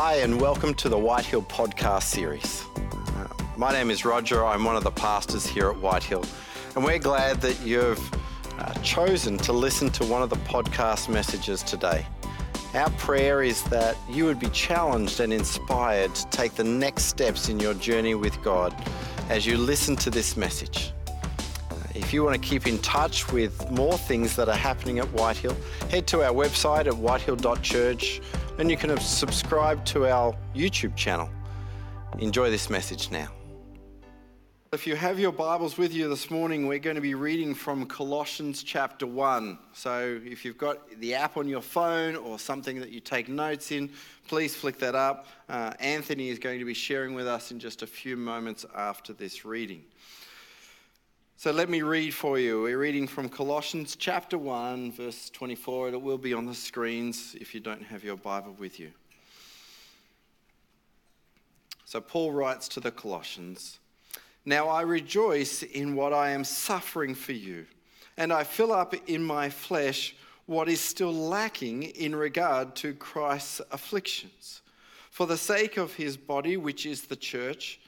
Hi, and welcome to the Whitehill podcast series. Uh, my name is Roger. I'm one of the pastors here at Whitehill, and we're glad that you've uh, chosen to listen to one of the podcast messages today. Our prayer is that you would be challenged and inspired to take the next steps in your journey with God as you listen to this message. Uh, If you want to keep in touch with more things that are happening at Whitehill, head to our website at whitehill.church and you can subscribe to our YouTube channel. Enjoy this message now. If you have your Bibles with you this morning, we're going to be reading from Colossians chapter 1. So if you've got the app on your phone or something that you take notes in, please flick that up. Uh, Anthony is going to be sharing with us in just a few moments after this reading. So let me read for you. We're reading from Colossians chapter 1, verse 24. It will be on the screens if you don't have your Bible with you. So Paul writes to the Colossians Now I rejoice in what I am suffering for you, and I fill up in my flesh what is still lacking in regard to Christ's afflictions. For the sake of his body, which is the church,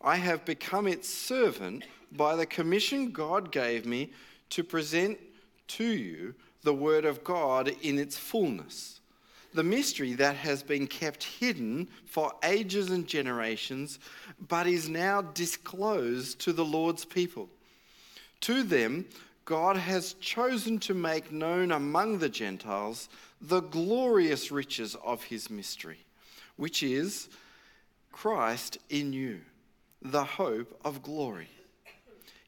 I have become its servant by the commission God gave me to present to you the word of God in its fullness. The mystery that has been kept hidden for ages and generations, but is now disclosed to the Lord's people. To them, God has chosen to make known among the Gentiles the glorious riches of his mystery, which is Christ in you, the hope of glory.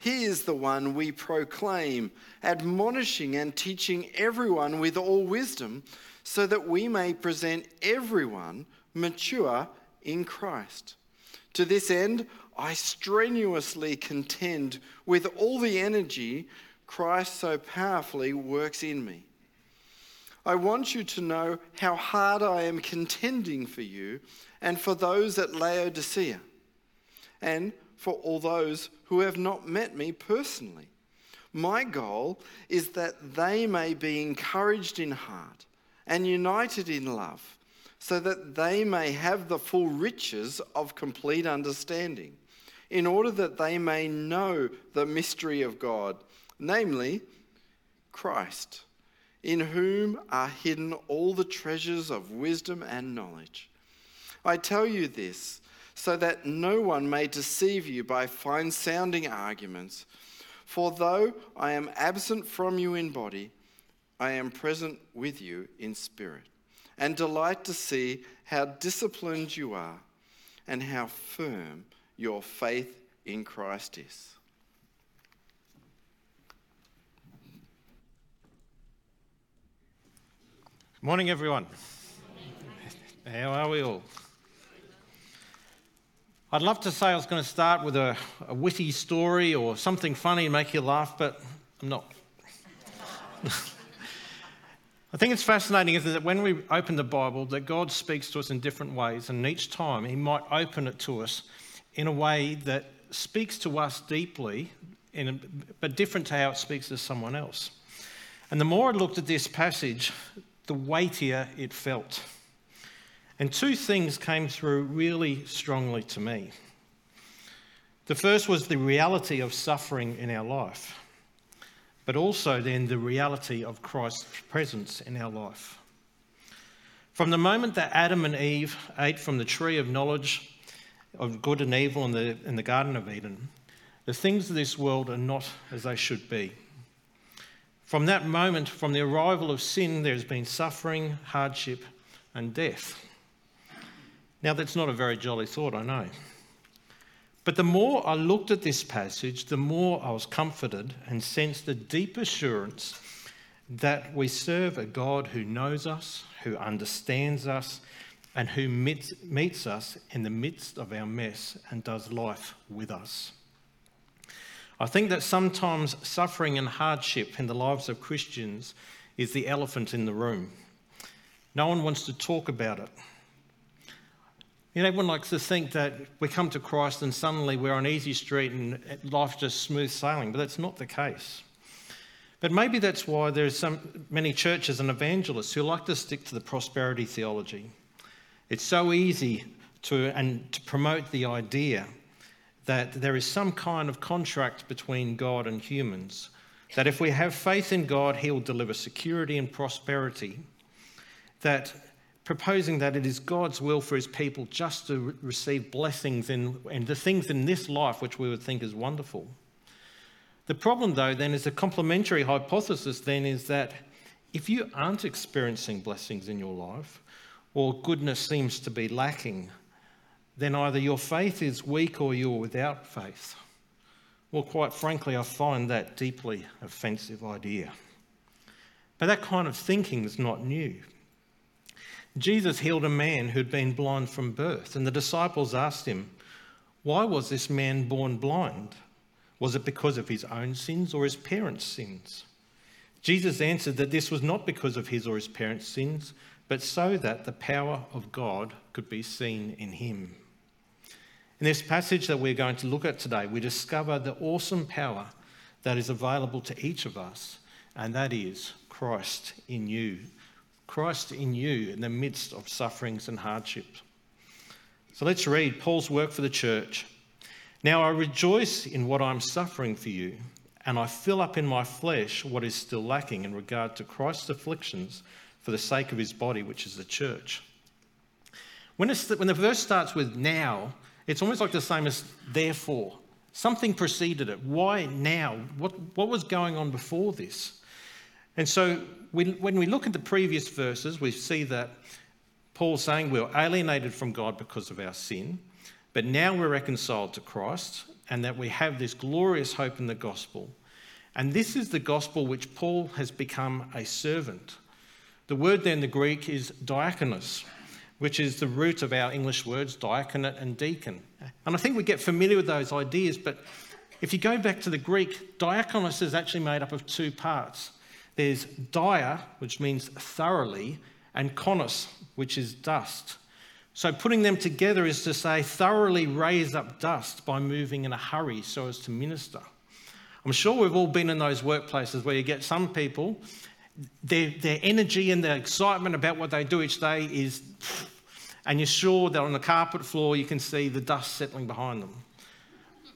He is the one we proclaim, admonishing and teaching everyone with all wisdom, so that we may present everyone mature in Christ. To this end, I strenuously contend with all the energy Christ so powerfully works in me. I want you to know how hard I am contending for you and for those at Laodicea, and for all those who have not met me personally. My goal is that they may be encouraged in heart and united in love, so that they may have the full riches of complete understanding, in order that they may know the mystery of God, namely Christ, in whom are hidden all the treasures of wisdom and knowledge. I tell you this so that no one may deceive you by fine sounding arguments. For though I am absent from you in body, I am present with you in spirit, and delight to see how disciplined you are and how firm your faith in Christ is. Morning, everyone. How are we all? I'd love to say I was going to start with a, a witty story or something funny and make you laugh, but I'm not. I think it's fascinating, isn't it, that when we open the Bible, that God speaks to us in different ways, and each time He might open it to us in a way that speaks to us deeply, a, but different to how it speaks to someone else. And the more I looked at this passage, the weightier it felt. And two things came through really strongly to me. The first was the reality of suffering in our life, but also then the reality of Christ's presence in our life. From the moment that Adam and Eve ate from the tree of knowledge of good and evil in the, in the Garden of Eden, the things of this world are not as they should be. From that moment, from the arrival of sin, there's been suffering, hardship, and death. Now, that's not a very jolly thought, I know. But the more I looked at this passage, the more I was comforted and sensed a deep assurance that we serve a God who knows us, who understands us, and who meets, meets us in the midst of our mess and does life with us. I think that sometimes suffering and hardship in the lives of Christians is the elephant in the room. No one wants to talk about it. You know, everyone likes to think that we come to Christ and suddenly we're on easy street and life's just smooth sailing, but that's not the case. But maybe that's why there's so many churches and evangelists who like to stick to the prosperity theology. It's so easy to, and to promote the idea that there is some kind of contract between God and humans. That if we have faith in God, He will deliver security and prosperity. That proposing that it is God's will for His people just to re- receive blessings in, and the things in this life which we would think is wonderful. The problem, though, then is a complementary hypothesis, then, is that if you aren't experiencing blessings in your life, or goodness seems to be lacking, then either your faith is weak or you're without faith. Well, quite frankly, I find that deeply offensive idea. But that kind of thinking is not new. Jesus healed a man who'd been blind from birth, and the disciples asked him, Why was this man born blind? Was it because of his own sins or his parents' sins? Jesus answered that this was not because of his or his parents' sins, but so that the power of God could be seen in him. In this passage that we're going to look at today, we discover the awesome power that is available to each of us, and that is Christ in you. Christ in you in the midst of sufferings and hardships. So let's read Paul's work for the church. Now I rejoice in what I'm suffering for you, and I fill up in my flesh what is still lacking in regard to Christ's afflictions for the sake of his body, which is the church. When, when the verse starts with now, it's almost like the same as therefore. Something preceded it. Why now? What, what was going on before this? And so when we look at the previous verses, we see that Paul's saying we we're alienated from God because of our sin, but now we're reconciled to Christ, and that we have this glorious hope in the gospel. And this is the gospel which Paul has become a servant. The word there in the Greek is diakonos, which is the root of our English words, diaconate and deacon. And I think we get familiar with those ideas, but if you go back to the Greek, diakonos is actually made up of two parts. There's dia, which means thoroughly, and konos, which is dust. So putting them together is to say thoroughly raise up dust by moving in a hurry so as to minister. I'm sure we've all been in those workplaces where you get some people, their, their energy and their excitement about what they do each day is and you're sure that on the carpet floor you can see the dust settling behind them.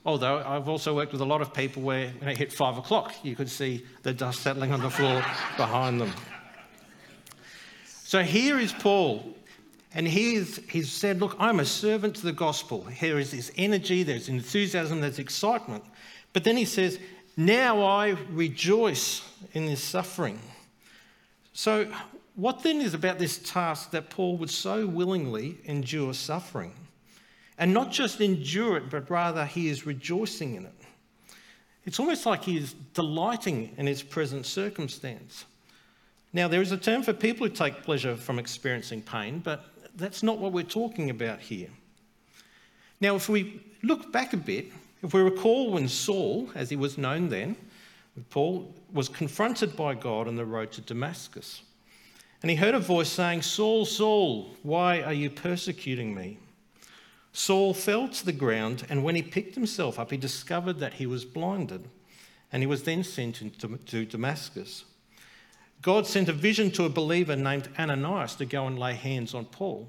Although I've also worked with a lot of people where when it hit five o'clock, you could see the dust settling on the floor behind them. So here is Paul, and he's, he's said, Look, I'm a servant to the gospel. Here is this energy, there's enthusiasm, there's excitement. But then he says, Now I rejoice in this suffering. So, what then is about this task that Paul would so willingly endure suffering? And not just endure it, but rather he is rejoicing in it. It's almost like he is delighting in his present circumstance. Now, there is a term for people who take pleasure from experiencing pain, but that's not what we're talking about here. Now, if we look back a bit, if we recall when Saul, as he was known then, Paul was confronted by God on the road to Damascus. And he heard a voice saying, Saul, Saul, why are you persecuting me? Saul fell to the ground, and when he picked himself up, he discovered that he was blinded, and he was then sent to Damascus. God sent a vision to a believer named Ananias to go and lay hands on Paul.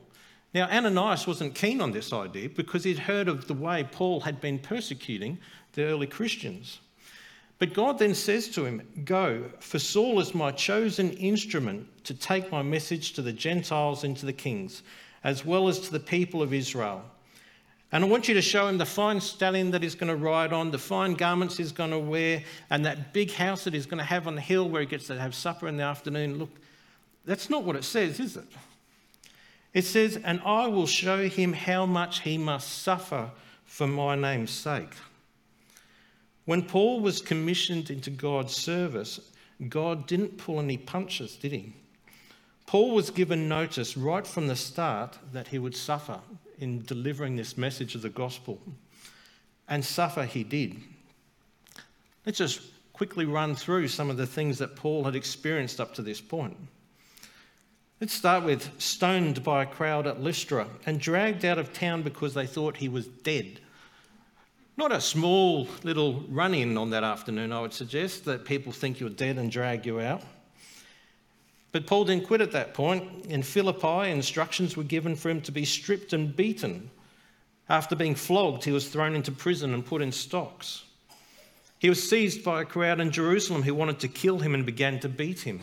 Now, Ananias wasn't keen on this idea because he'd heard of the way Paul had been persecuting the early Christians. But God then says to him, Go, for Saul is my chosen instrument to take my message to the Gentiles and to the kings, as well as to the people of Israel. And I want you to show him the fine stallion that he's going to ride on, the fine garments he's going to wear, and that big house that he's going to have on the hill where he gets to have supper in the afternoon. Look, that's not what it says, is it? It says, And I will show him how much he must suffer for my name's sake. When Paul was commissioned into God's service, God didn't pull any punches, did he? Paul was given notice right from the start that he would suffer in delivering this message of the gospel. And suffer he did. Let's just quickly run through some of the things that Paul had experienced up to this point. Let's start with stoned by a crowd at Lystra and dragged out of town because they thought he was dead. Not a small little run in on that afternoon, I would suggest, that people think you're dead and drag you out. But Paul didn't quit at that point. In Philippi, instructions were given for him to be stripped and beaten. After being flogged, he was thrown into prison and put in stocks. He was seized by a crowd in Jerusalem who wanted to kill him and began to beat him.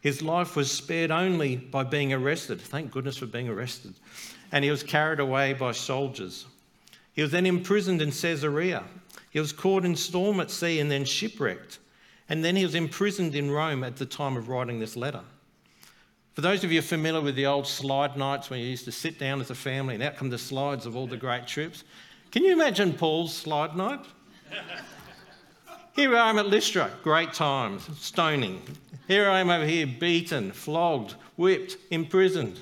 His life was spared only by being arrested. Thank goodness for being arrested. And he was carried away by soldiers. He was then imprisoned in Caesarea. He was caught in storm at sea and then shipwrecked. And then he was imprisoned in Rome at the time of writing this letter. For those of you familiar with the old slide nights when you used to sit down as a family and out come the slides of all the great trips, can you imagine Paul's slide night? Here I am at Lystra, great times, stoning. Here I am over here, beaten, flogged, whipped, imprisoned.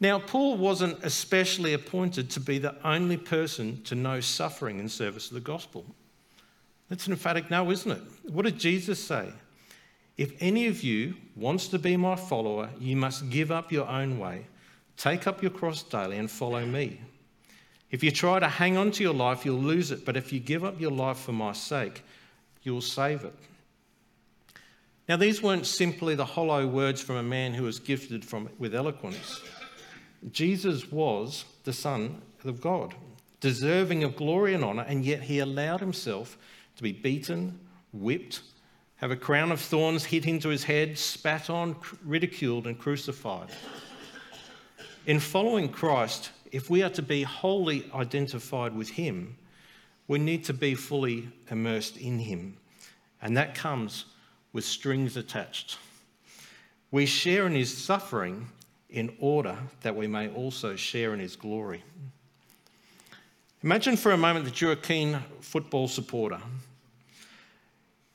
Now, Paul wasn't especially appointed to be the only person to know suffering in service of the gospel. That's an emphatic no, isn't it? What did Jesus say? If any of you wants to be my follower, you must give up your own way, take up your cross daily, and follow me. If you try to hang on to your life, you'll lose it, but if you give up your life for my sake, you'll save it. Now, these weren't simply the hollow words from a man who was gifted from, with eloquence. Jesus was the Son of God, deserving of glory and honour, and yet he allowed himself to be beaten, whipped, have a crown of thorns hit into his head, spat on, ridiculed, and crucified. In following Christ, if we are to be wholly identified with him, we need to be fully immersed in him. And that comes with strings attached. We share in his suffering in order that we may also share in his glory. Imagine for a moment that you're a keen football supporter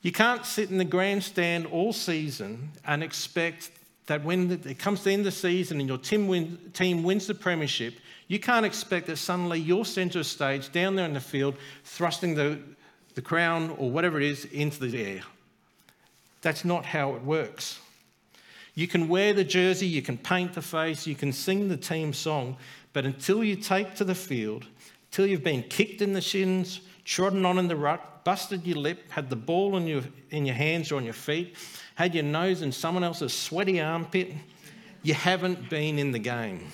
you can't sit in the grandstand all season and expect that when it comes to the end of the season and your team, win, team wins the premiership, you can't expect that suddenly you're centre stage down there in the field, thrusting the, the crown or whatever it is into the air. That's not how it works. You can wear the jersey, you can paint the face, you can sing the team song, but until you take to the field, until you've been kicked in the shins, trodden on in the rut, busted your lip, had the ball in your, in your hands or on your feet, had your nose in someone else's sweaty armpit, you haven't been in the game.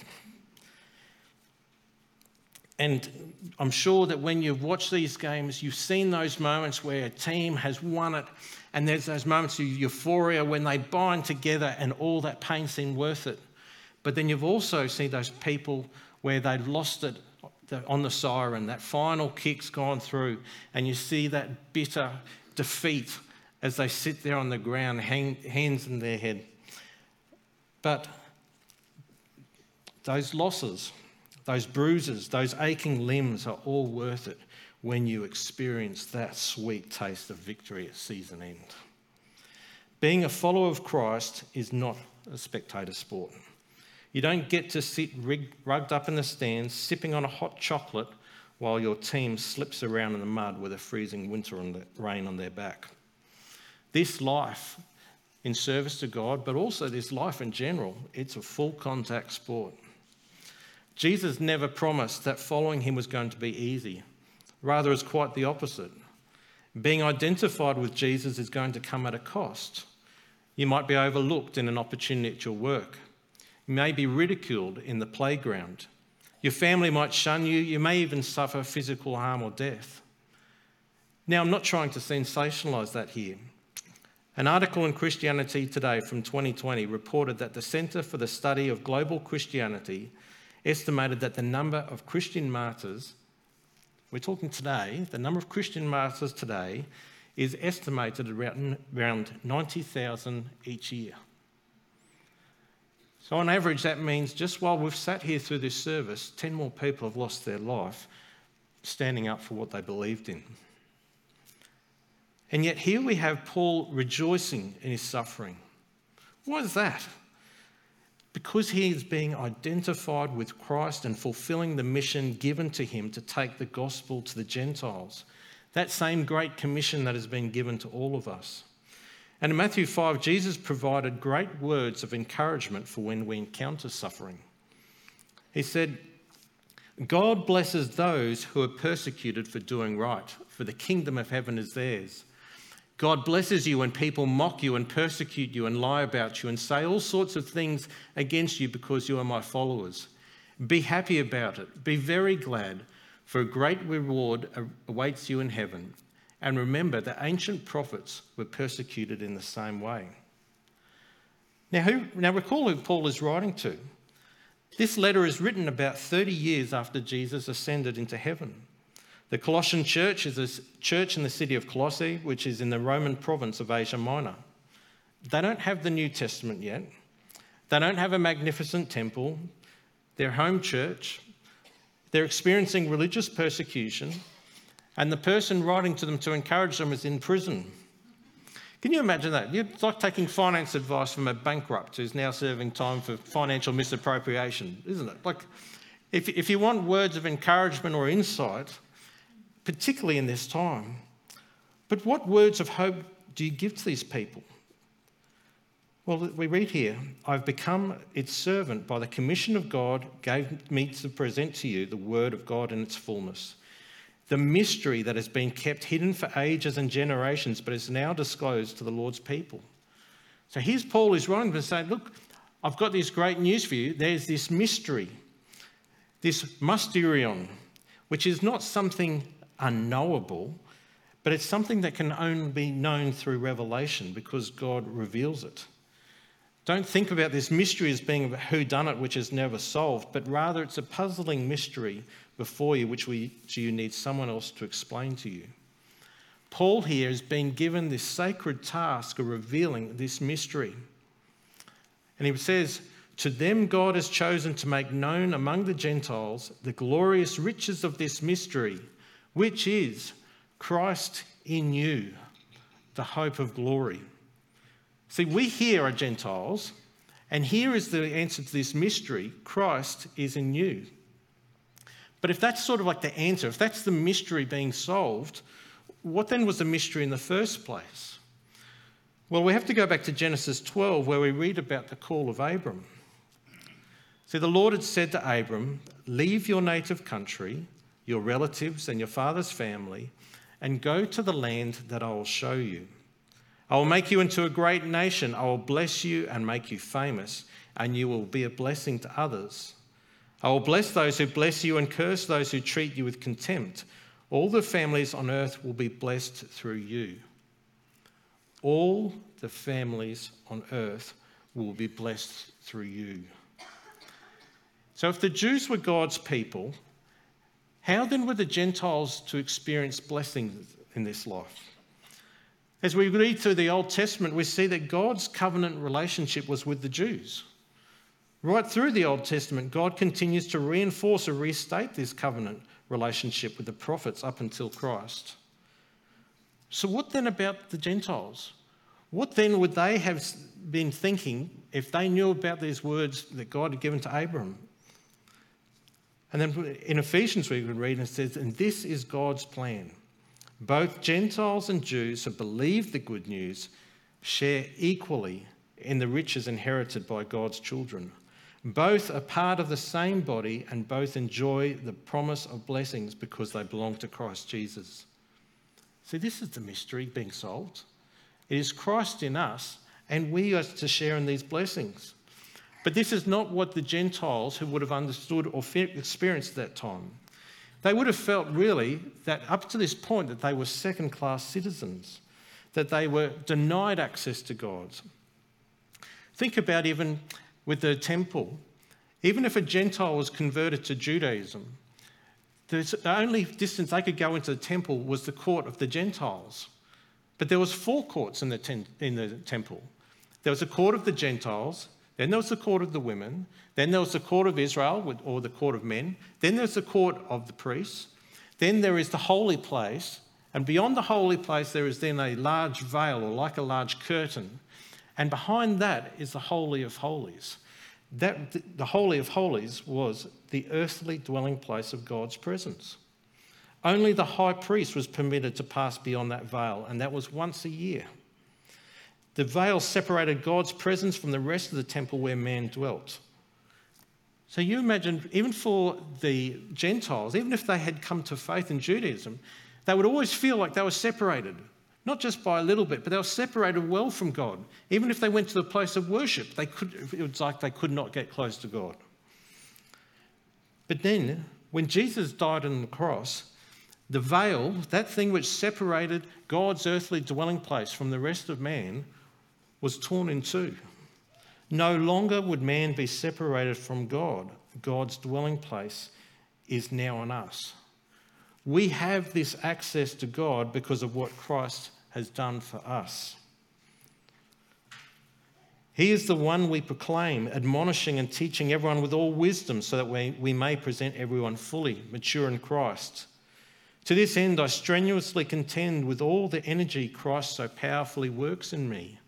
And I'm sure that when you've watched these games, you've seen those moments where a team has won it, and there's those moments of euphoria when they bind together and all that pain seemed worth it. But then you've also seen those people where they've lost it on the siren, that final kick's gone through, and you see that bitter defeat as they sit there on the ground, hang, hands in their head. But those losses, those bruises, those aching limbs are all worth it when you experience that sweet taste of victory at season end. Being a follower of Christ is not a spectator sport. You don't get to sit rugged up in the stands, sipping on a hot chocolate while your team slips around in the mud with a freezing winter and rain on their back. This life in service to God, but also this life in general, it's a full contact sport. Jesus never promised that following him was going to be easy. Rather, it's quite the opposite. Being identified with Jesus is going to come at a cost. You might be overlooked in an opportunity at your work may be ridiculed in the playground. Your family might shun you. You may even suffer physical harm or death. Now, I'm not trying to sensationalise that here. An article in Christianity Today from 2020 reported that the Centre for the Study of Global Christianity estimated that the number of Christian martyrs, we're talking today, the number of Christian martyrs today is estimated around 90,000 each year. So, on average, that means just while we've sat here through this service, 10 more people have lost their life standing up for what they believed in. And yet, here we have Paul rejoicing in his suffering. Why is that? Because he is being identified with Christ and fulfilling the mission given to him to take the gospel to the Gentiles. That same great commission that has been given to all of us. And in Matthew 5, Jesus provided great words of encouragement for when we encounter suffering. He said, God blesses those who are persecuted for doing right, for the kingdom of heaven is theirs. God blesses you when people mock you and persecute you and lie about you and say all sorts of things against you because you are my followers. Be happy about it. Be very glad, for a great reward awaits you in heaven. And remember, the ancient prophets were persecuted in the same way. Now, who, now recall who Paul is writing to. This letter is written about 30 years after Jesus ascended into heaven. The Colossian church is a church in the city of Colossae, which is in the Roman province of Asia Minor. They don't have the New Testament yet. They don't have a magnificent temple. Their home church. They're experiencing religious persecution, and the person writing to them to encourage them is in prison. Can you imagine that? It's like taking finance advice from a bankrupt who's now serving time for financial misappropriation, isn't it? Like, if, if you want words of encouragement or insight, particularly in this time. But what words of hope do you give to these people? Well, we read here, I've become its servant by the commission of God, gave me to present to you the word of God in its fullness. The mystery that has been kept hidden for ages and generations, but is now disclosed to the Lord's people. So here's Paul is writing to say, Look, I've got this great news for you. There's this mystery, this mysterion, which is not something unknowable, but it's something that can only be known through revelation because God reveals it. Don't think about this mystery as being who done it which is never solved, but rather it's a puzzling mystery before you which, we, you need someone else to explain to you. Paul here has been given this sacred task of revealing this mystery. And he says, To them God has chosen to make known among the Gentiles the glorious riches of this mystery which is Christ in you, the hope of glory. See, we here are Gentiles, and here is the answer to this mystery Christ is in you. But if that's sort of like the answer, if that's the mystery being solved, what then was the mystery in the first place? Well, we have to go back to Genesis 12, where we read about the call of Abram. See, the Lord had said to Abram, Leave your native country your relatives, and your father's family, and go to the land that I will show you. I will make you into a great nation. I will bless you and make you famous, and you will be a blessing to others. I will bless those who bless you and curse those who treat you with contempt. All the families on earth will be blessed through you. All the families on earth will be blessed through you. So, if the Jews were God's people, how then were the Gentiles to experience blessings in this life? As we read through the Old Testament, we see that God's covenant relationship was with the Jews. Right through the Old Testament, God continues to reinforce or restate this covenant relationship with the prophets up until Christ. So, what then about the Gentiles? What then would they have been thinking if they knew about these words that God had given to Abram and then in Ephesians, we can read and it says, And this is God's plan. Both Gentiles and Jews who believe the good news share equally in the riches inherited by God's children. Both are part of the same body and both enjoy the promise of blessings because they belong to Christ Jesus. See, this is the mystery being solved. It is Christ in us, and we are to share in these blessings. But this is not what the Gentiles who would have understood or experienced at that time. They would have felt really that up to this point that they were second class citizens, that they were denied access to God. Think about even with the temple. Even if a Gentile was converted to Judaism, the only distance they could go into the temple was the court of the Gentiles. But there was four courts in the, ten, in the temple. There was a court of the Gentiles, then there was the court of the women. Then there was the court of Israel, or the court of men. Then there's the court of the priests. Then there is the holy place. And beyond the holy place, there is then a large veil, or like a large curtain. And behind that is the Holy of Holies. That, the Holy of Holies was the earthly dwelling place of God's presence. Only the high priest was permitted to pass beyond that veil, and that was once a year. The veil separated God's presence from the rest of the temple where man dwelt. So you imagine, even for the Gentiles, even if they had come to faith in Judaism, they would always feel like they were separated. not just by a little bit, but they were separated well from God. Even if they went to the place of worship, they could, it was like they could not get close to God. But then, when Jesus died on the cross, the veil, that thing which separated God's earthly dwelling place from the rest of man, was torn in two. No longer would man be separated from God. God's dwelling place is now on us. We have this access to God because of what Christ has done for us. He is the one we proclaim, admonishing and teaching everyone with all wisdom, so that we, we may present everyone fully mature in Christ. To this end, I strenuously contend with all the energy Christ so powerfully works in me.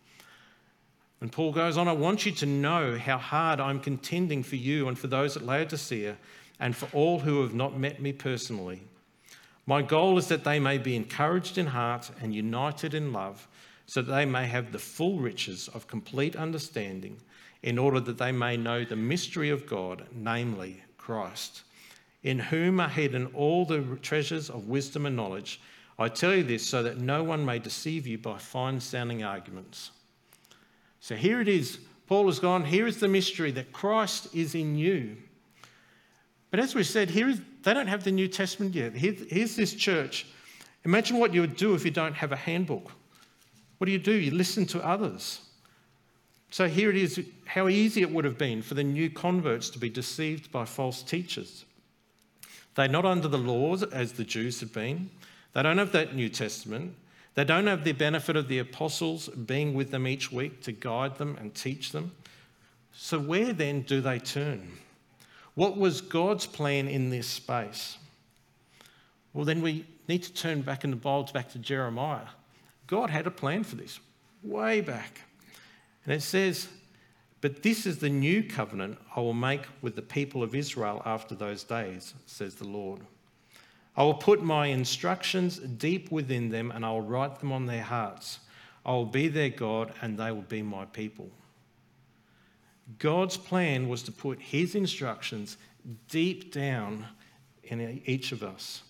And Paul goes on, I want you to know how hard I'm contending for you and for those at Laodicea and for all who have not met me personally. My goal is that they may be encouraged in heart and united in love, so that they may have the full riches of complete understanding, in order that they may know the mystery of God, namely Christ, in whom are hidden all the treasures of wisdom and knowledge. I tell you this so that no one may deceive you by fine sounding arguments. So here it is. Paul has gone, here is the mystery that Christ is in you. But as we said, here is, they don't have the New Testament yet. Here, here's this church. Imagine what you would do if you don't have a handbook. What do you do? You listen to others. So here it is how easy it would have been for the new converts to be deceived by false teachers. They're not under the laws as the Jews had been. They don't have that New Testament. They don't have the benefit of the apostles being with them each week to guide them and teach them. So, where then do they turn? What was God's plan in this space? Well, then we need to turn back in the Bible back to Jeremiah. God had a plan for this way back. And it says, But this is the new covenant I will make with the people of Israel after those days, says the Lord. I will put my instructions deep within them and I will write them on their hearts. I will be their God and they will be my people. God's plan was to put his instructions deep down in each of us.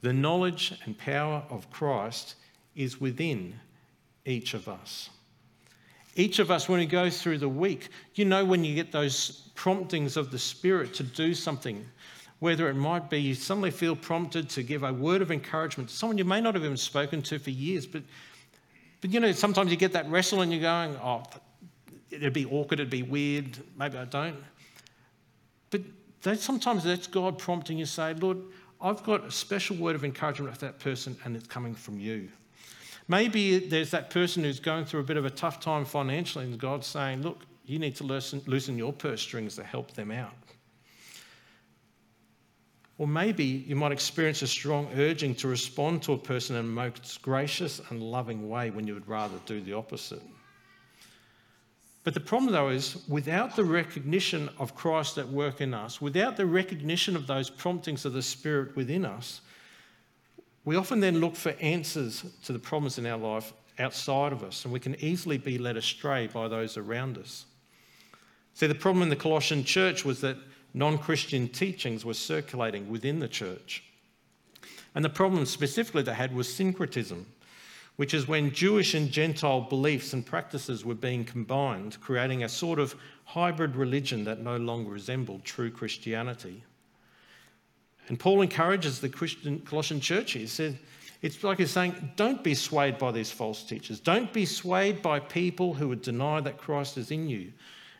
The knowledge and power of Christ is within each of us. Each of us, when we go through the week, you know when you get those promptings of the Spirit to do something, whether it might be you suddenly feel prompted to give a word of encouragement to someone you may not have even spoken to for years, but, but you know, sometimes you get that wrestle and you're going, oh, it'd be awkward, it'd be weird, maybe I don't. But that, sometimes that's God prompting you to say, Lord, I've got a special word of encouragement for that person and it's coming from you. Maybe there's that person who's going through a bit of a tough time financially and God's saying, look, you need to loosen, loosen your purse strings to help them out. Or maybe you might experience a strong urging to respond to a person in a most gracious and loving way when you would rather do the opposite. But the problem, though, is without the recognition of Christ at work in us, without the recognition of those promptings of the Spirit within us, we often then look for answers to the problems in our life outside of us, and we can easily be led astray by those around us. See, the problem in the Colossian church was that non Christian teachings were circulating within the church. And the problem specifically they had was syncretism which is when Jewish and Gentile beliefs and practices were being combined, creating a sort of hybrid religion that no longer resembled true Christianity. And Paul encourages the Christian Colossian church. He said, it's like he's saying, don't be swayed by these false teachers. Don't be swayed by people who would deny that Christ is in you.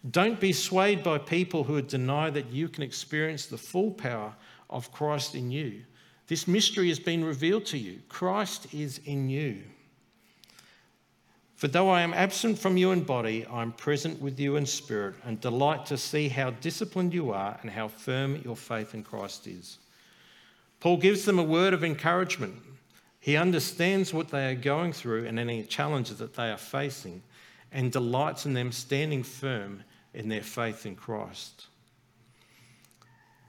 Don't be swayed by people who deny that you can experience the full power of Christ in you. This mystery has been revealed to you. Christ is in you. For though I am absent from you in body, I am present with you in spirit and delight to see how disciplined you are and how firm your faith in Christ is. Paul gives them a word of encouragement. He understands what they are going through and any challenges that they are facing and delights in them standing firm in their faith in Christ.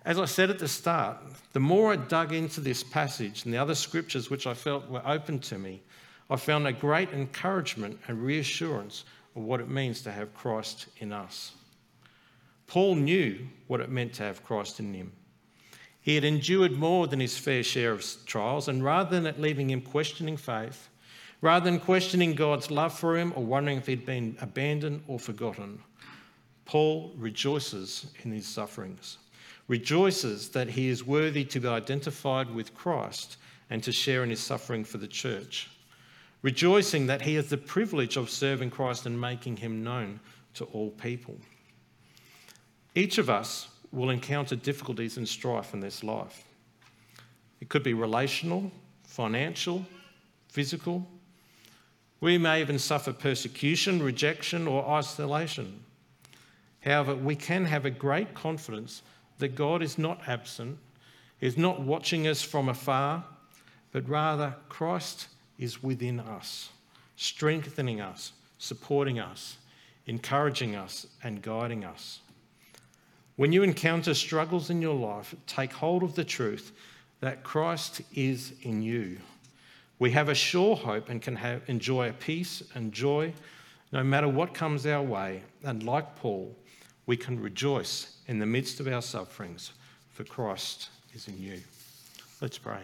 As I said at the start, the more I dug into this passage and the other scriptures which I felt were open to me, I found a great encouragement and reassurance of what it means to have Christ in us. Paul knew what it meant to have Christ in him. He had endured more than his fair share of trials, and rather than it leaving him questioning faith, Rather than questioning God's love for him or wondering if he'd been abandoned or forgotten, Paul rejoices in his sufferings, rejoices that he is worthy to be identified with Christ and to share in his suffering for the church, rejoicing that he has the privilege of serving Christ and making him known to all people. Each of us will encounter difficulties and strife in this life. It could be relational, financial, physical. We may even suffer persecution, rejection, or isolation. However, we can have a great confidence that God is not absent, is not watching us from afar, but rather Christ is within us, strengthening us, supporting us, encouraging us, and guiding us. When you encounter struggles in your life, take hold of the truth that Christ is in you. We have a sure hope and can have, enjoy a peace and joy no matter what comes our way. And like Paul, we can rejoice in the midst of our sufferings, for Christ is in you. Let's pray.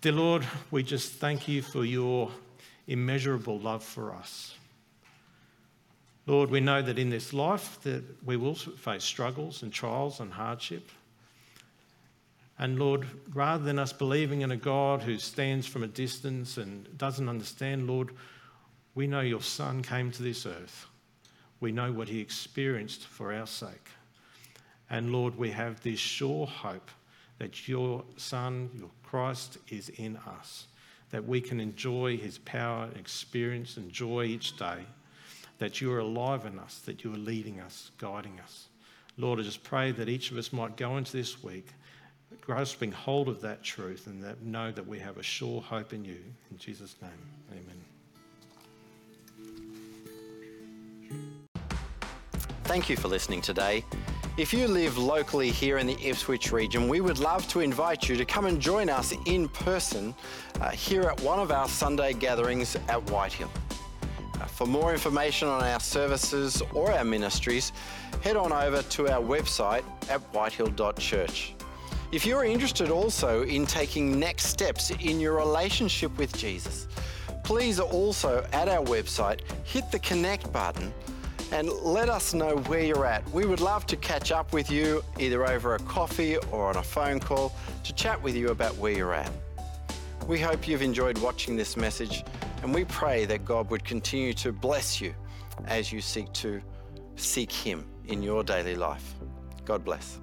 Dear Lord, we just thank you for your immeasurable love for us. Lord, we know that in this life that we will face struggles and trials and hardship. And Lord, rather than us believing in a God who stands from a distance and doesn't understand, Lord, we know your Son came to this earth. We know what he experienced for our sake. And Lord, we have this sure hope that your Son, your Christ, is in us, that we can enjoy his power, experience, and joy each day that you are alive in us, that you are leading us, guiding us. Lord, I just pray that each of us might go into this week grasping hold of that truth and that know that we have a sure hope in you. In Jesus' name, amen. Thank you for listening today. If you live locally here in the Ipswich region, we would love to invite you to come and join us in person uh, here at one of our Sunday gatherings at Whitehill. For more information on our services or our ministries, head on over to our website at whitehill.church. If you're interested also in taking next steps in your relationship with Jesus, please also at our website hit the connect button and let us know where you're at. We would love to catch up with you either over a coffee or on a phone call to chat with you about where you're at. We hope you've enjoyed watching this message and we pray that God would continue to bless you as you seek to seek Him in your daily life. God bless.